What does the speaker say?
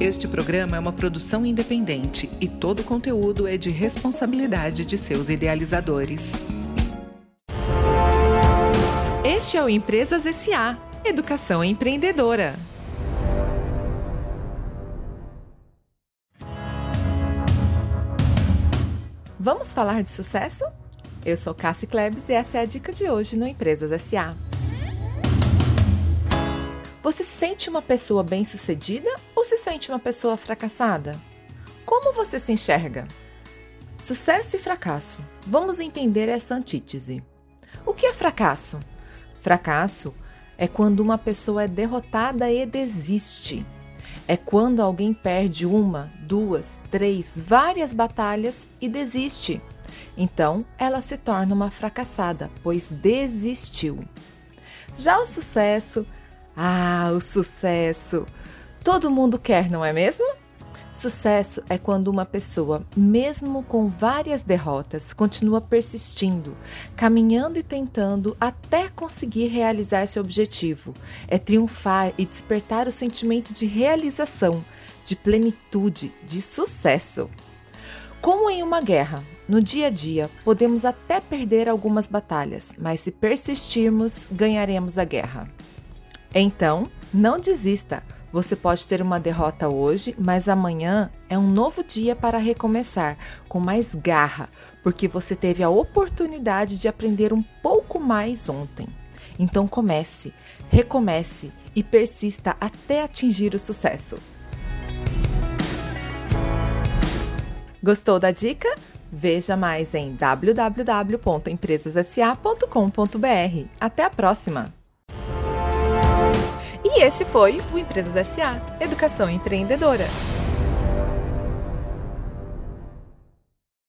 Este programa é uma produção independente e todo o conteúdo é de responsabilidade de seus idealizadores. Este é o Empresas SA Educação Empreendedora. Vamos falar de sucesso? Eu sou Cassie Klebs e essa é a dica de hoje no Empresas SA. Você se sente uma pessoa bem-sucedida se sente uma pessoa fracassada? Como você se enxerga? Sucesso e fracasso. Vamos entender essa antítese. O que é fracasso? Fracasso é quando uma pessoa é derrotada e desiste. É quando alguém perde uma, duas, três, várias batalhas e desiste. Então, ela se torna uma fracassada, pois desistiu. Já o sucesso ah, o sucesso! Todo mundo quer, não é mesmo? Sucesso é quando uma pessoa, mesmo com várias derrotas, continua persistindo, caminhando e tentando até conseguir realizar seu objetivo. É triunfar e despertar o sentimento de realização, de plenitude, de sucesso. Como em uma guerra, no dia a dia podemos até perder algumas batalhas, mas se persistirmos, ganharemos a guerra. Então, não desista. Você pode ter uma derrota hoje, mas amanhã é um novo dia para recomeçar com mais garra, porque você teve a oportunidade de aprender um pouco mais ontem. Então comece, recomece e persista até atingir o sucesso. Gostou da dica? Veja mais em www.empresasa.com.br. Até a próxima! E esse foi o Empresas SA Educação Empreendedora.